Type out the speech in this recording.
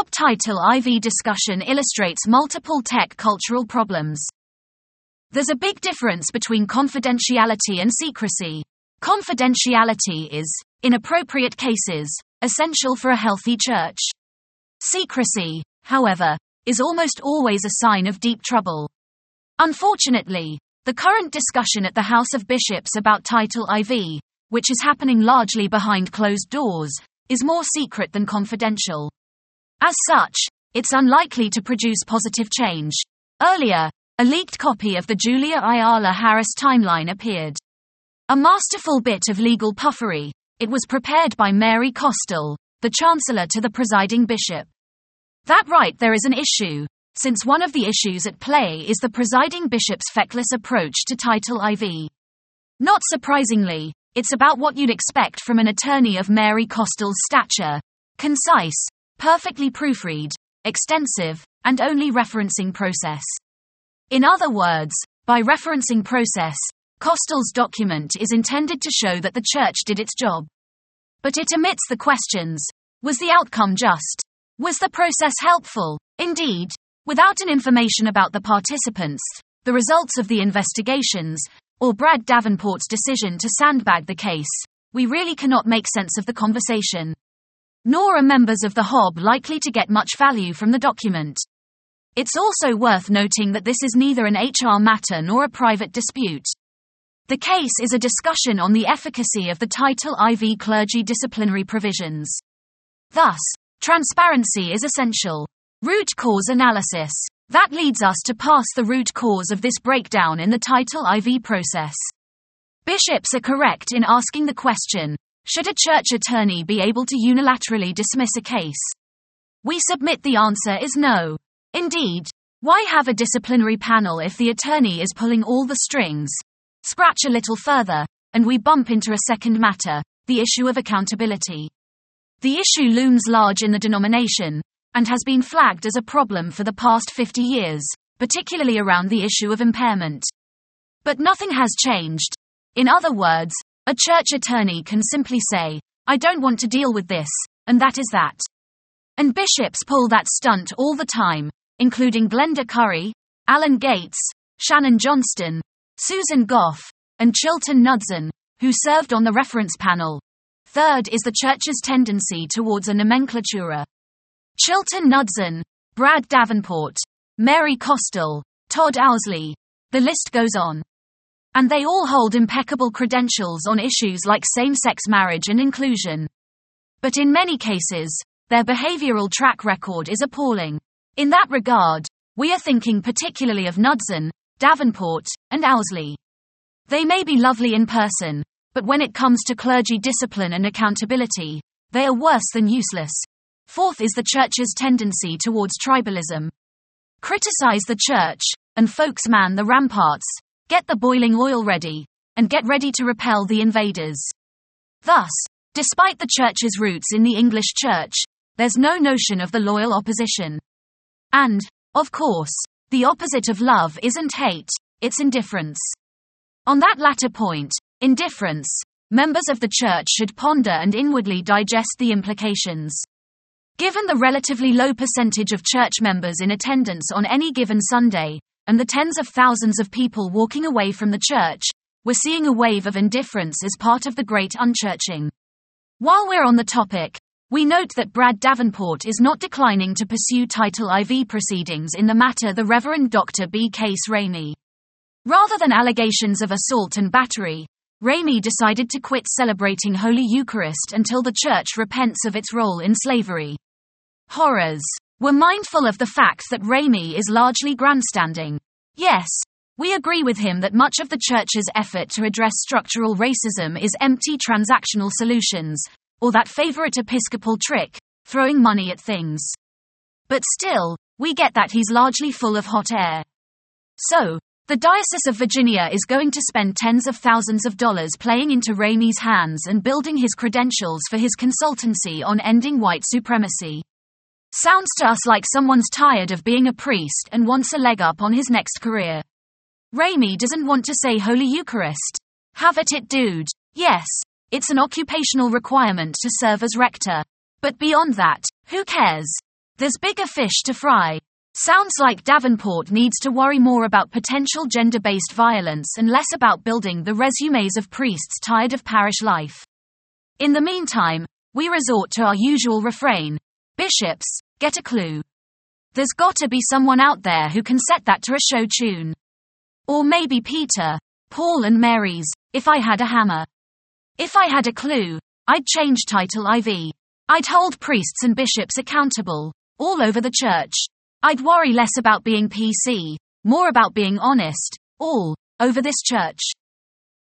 HOB title IV discussion illustrates multiple TEC cultural problems. There's a big difference between confidentiality and secrecy. Confidentiality is, in appropriate cases, essential for a healthy church. Secrecy, however, is almost always a sign of deep trouble. Unfortunately, the current discussion at the House of Bishops about Title IV, which is happening largely behind closed doors, is more secret than confidential. As such, it's unlikely to produce positive change. Earlier, a leaked copy of the Julia Ayala Harris timeline appeared. A masterful bit of legal puffery, it was prepared by Mary Kostel, the Chancellor to the presiding bishop. That right there is an issue, since one of the issues at play is the presiding bishop's feckless approach to Title IV. Not surprisingly, it's about what you'd expect from an attorney of Mary Kostel's stature concise, perfectly proofread, extensive, and only referencing process. In other words, by referencing process, Kostel's document is intended to show that the church did its job. But it omits the questions Was the outcome just? Was the process helpful? Indeed, without an information about the participants, the results of the investigations, or Brad Davenport's decision to sandbag the case, we really cannot make sense of the conversation. Nor are members of the HOB likely to get much value from the document. It's also worth noting that this is neither an HR matter nor a private dispute. The case is a discussion on the efficacy of the Title IV clergy disciplinary provisions. Thus, transparency is essential. Root cause analysis. That leads us to pass the root cause of this breakdown in the Title IV process. Bishops are correct in asking the question Should a church attorney be able to unilaterally dismiss a case? We submit the answer is no. Indeed, why have a disciplinary panel if the attorney is pulling all the strings? Scratch a little further, and we bump into a second matter the issue of accountability. The issue looms large in the denomination, and has been flagged as a problem for the past 50 years, particularly around the issue of impairment. But nothing has changed. In other words, a church attorney can simply say, I don't want to deal with this, and that is that. And bishops pull that stunt all the time, including Glenda Curry, Alan Gates, Shannon Johnston, Susan Goff, and Chilton Knudsen, who served on the reference panel. Third is the church's tendency towards a nomenclatura. Chilton Knudsen, Brad Davenport, Mary Kostel, Todd Ousley. The list goes on. And they all hold impeccable credentials on issues like same sex marriage and inclusion. But in many cases, their behavioral track record is appalling. In that regard, we are thinking particularly of Knudsen, Davenport, and Ousley. They may be lovely in person, but when it comes to clergy discipline and accountability, they are worse than useless. Fourth is the church's tendency towards tribalism. Criticize the church, and folks man the ramparts, get the boiling oil ready, and get ready to repel the invaders. Thus, despite the church's roots in the English church, there's no notion of the loyal opposition. And, of course, the opposite of love isn't hate, it's indifference. On that latter point, indifference, members of the church should ponder and inwardly digest the implications. Given the relatively low percentage of church members in attendance on any given Sunday, and the tens of thousands of people walking away from the church, we're seeing a wave of indifference as part of the great unchurching. While we're on the topic, we note that Brad Davenport is not declining to pursue Title IV proceedings in the matter the Reverend Dr. B. Case Ramey. Rather than allegations of assault and battery, Ramey decided to quit celebrating Holy Eucharist until the church repents of its role in slavery horrors. We're mindful of the fact that Ramey is largely grandstanding. Yes, we agree with him that much of the church's effort to address structural racism is empty transactional solutions, or that favorite episcopal trick, throwing money at things. But still, we get that he's largely full of hot air. So, the Diocese of Virginia is going to spend tens of thousands of dollars playing into Ramey's hands and building his credentials for his consultancy on ending white supremacy. Sounds to us like someone's tired of being a priest and wants a leg up on his next career. Ramey doesn't want to say Holy Eucharist. Have at it, dude. Yes, it's an occupational requirement to serve as rector. But beyond that, who cares? There's bigger fish to fry. Sounds like Davenport needs to worry more about potential gender based violence and less about building the resumes of priests tired of parish life. In the meantime, we resort to our usual refrain Bishops, get a clue. There's gotta be someone out there who can set that to a show tune. Or maybe Peter, Paul, and Mary's, if I had a hammer. If I had a clue, I'd change title IV. I'd hold priests and bishops accountable, all over the church. I'd worry less about being PC, more about being honest, all over this church.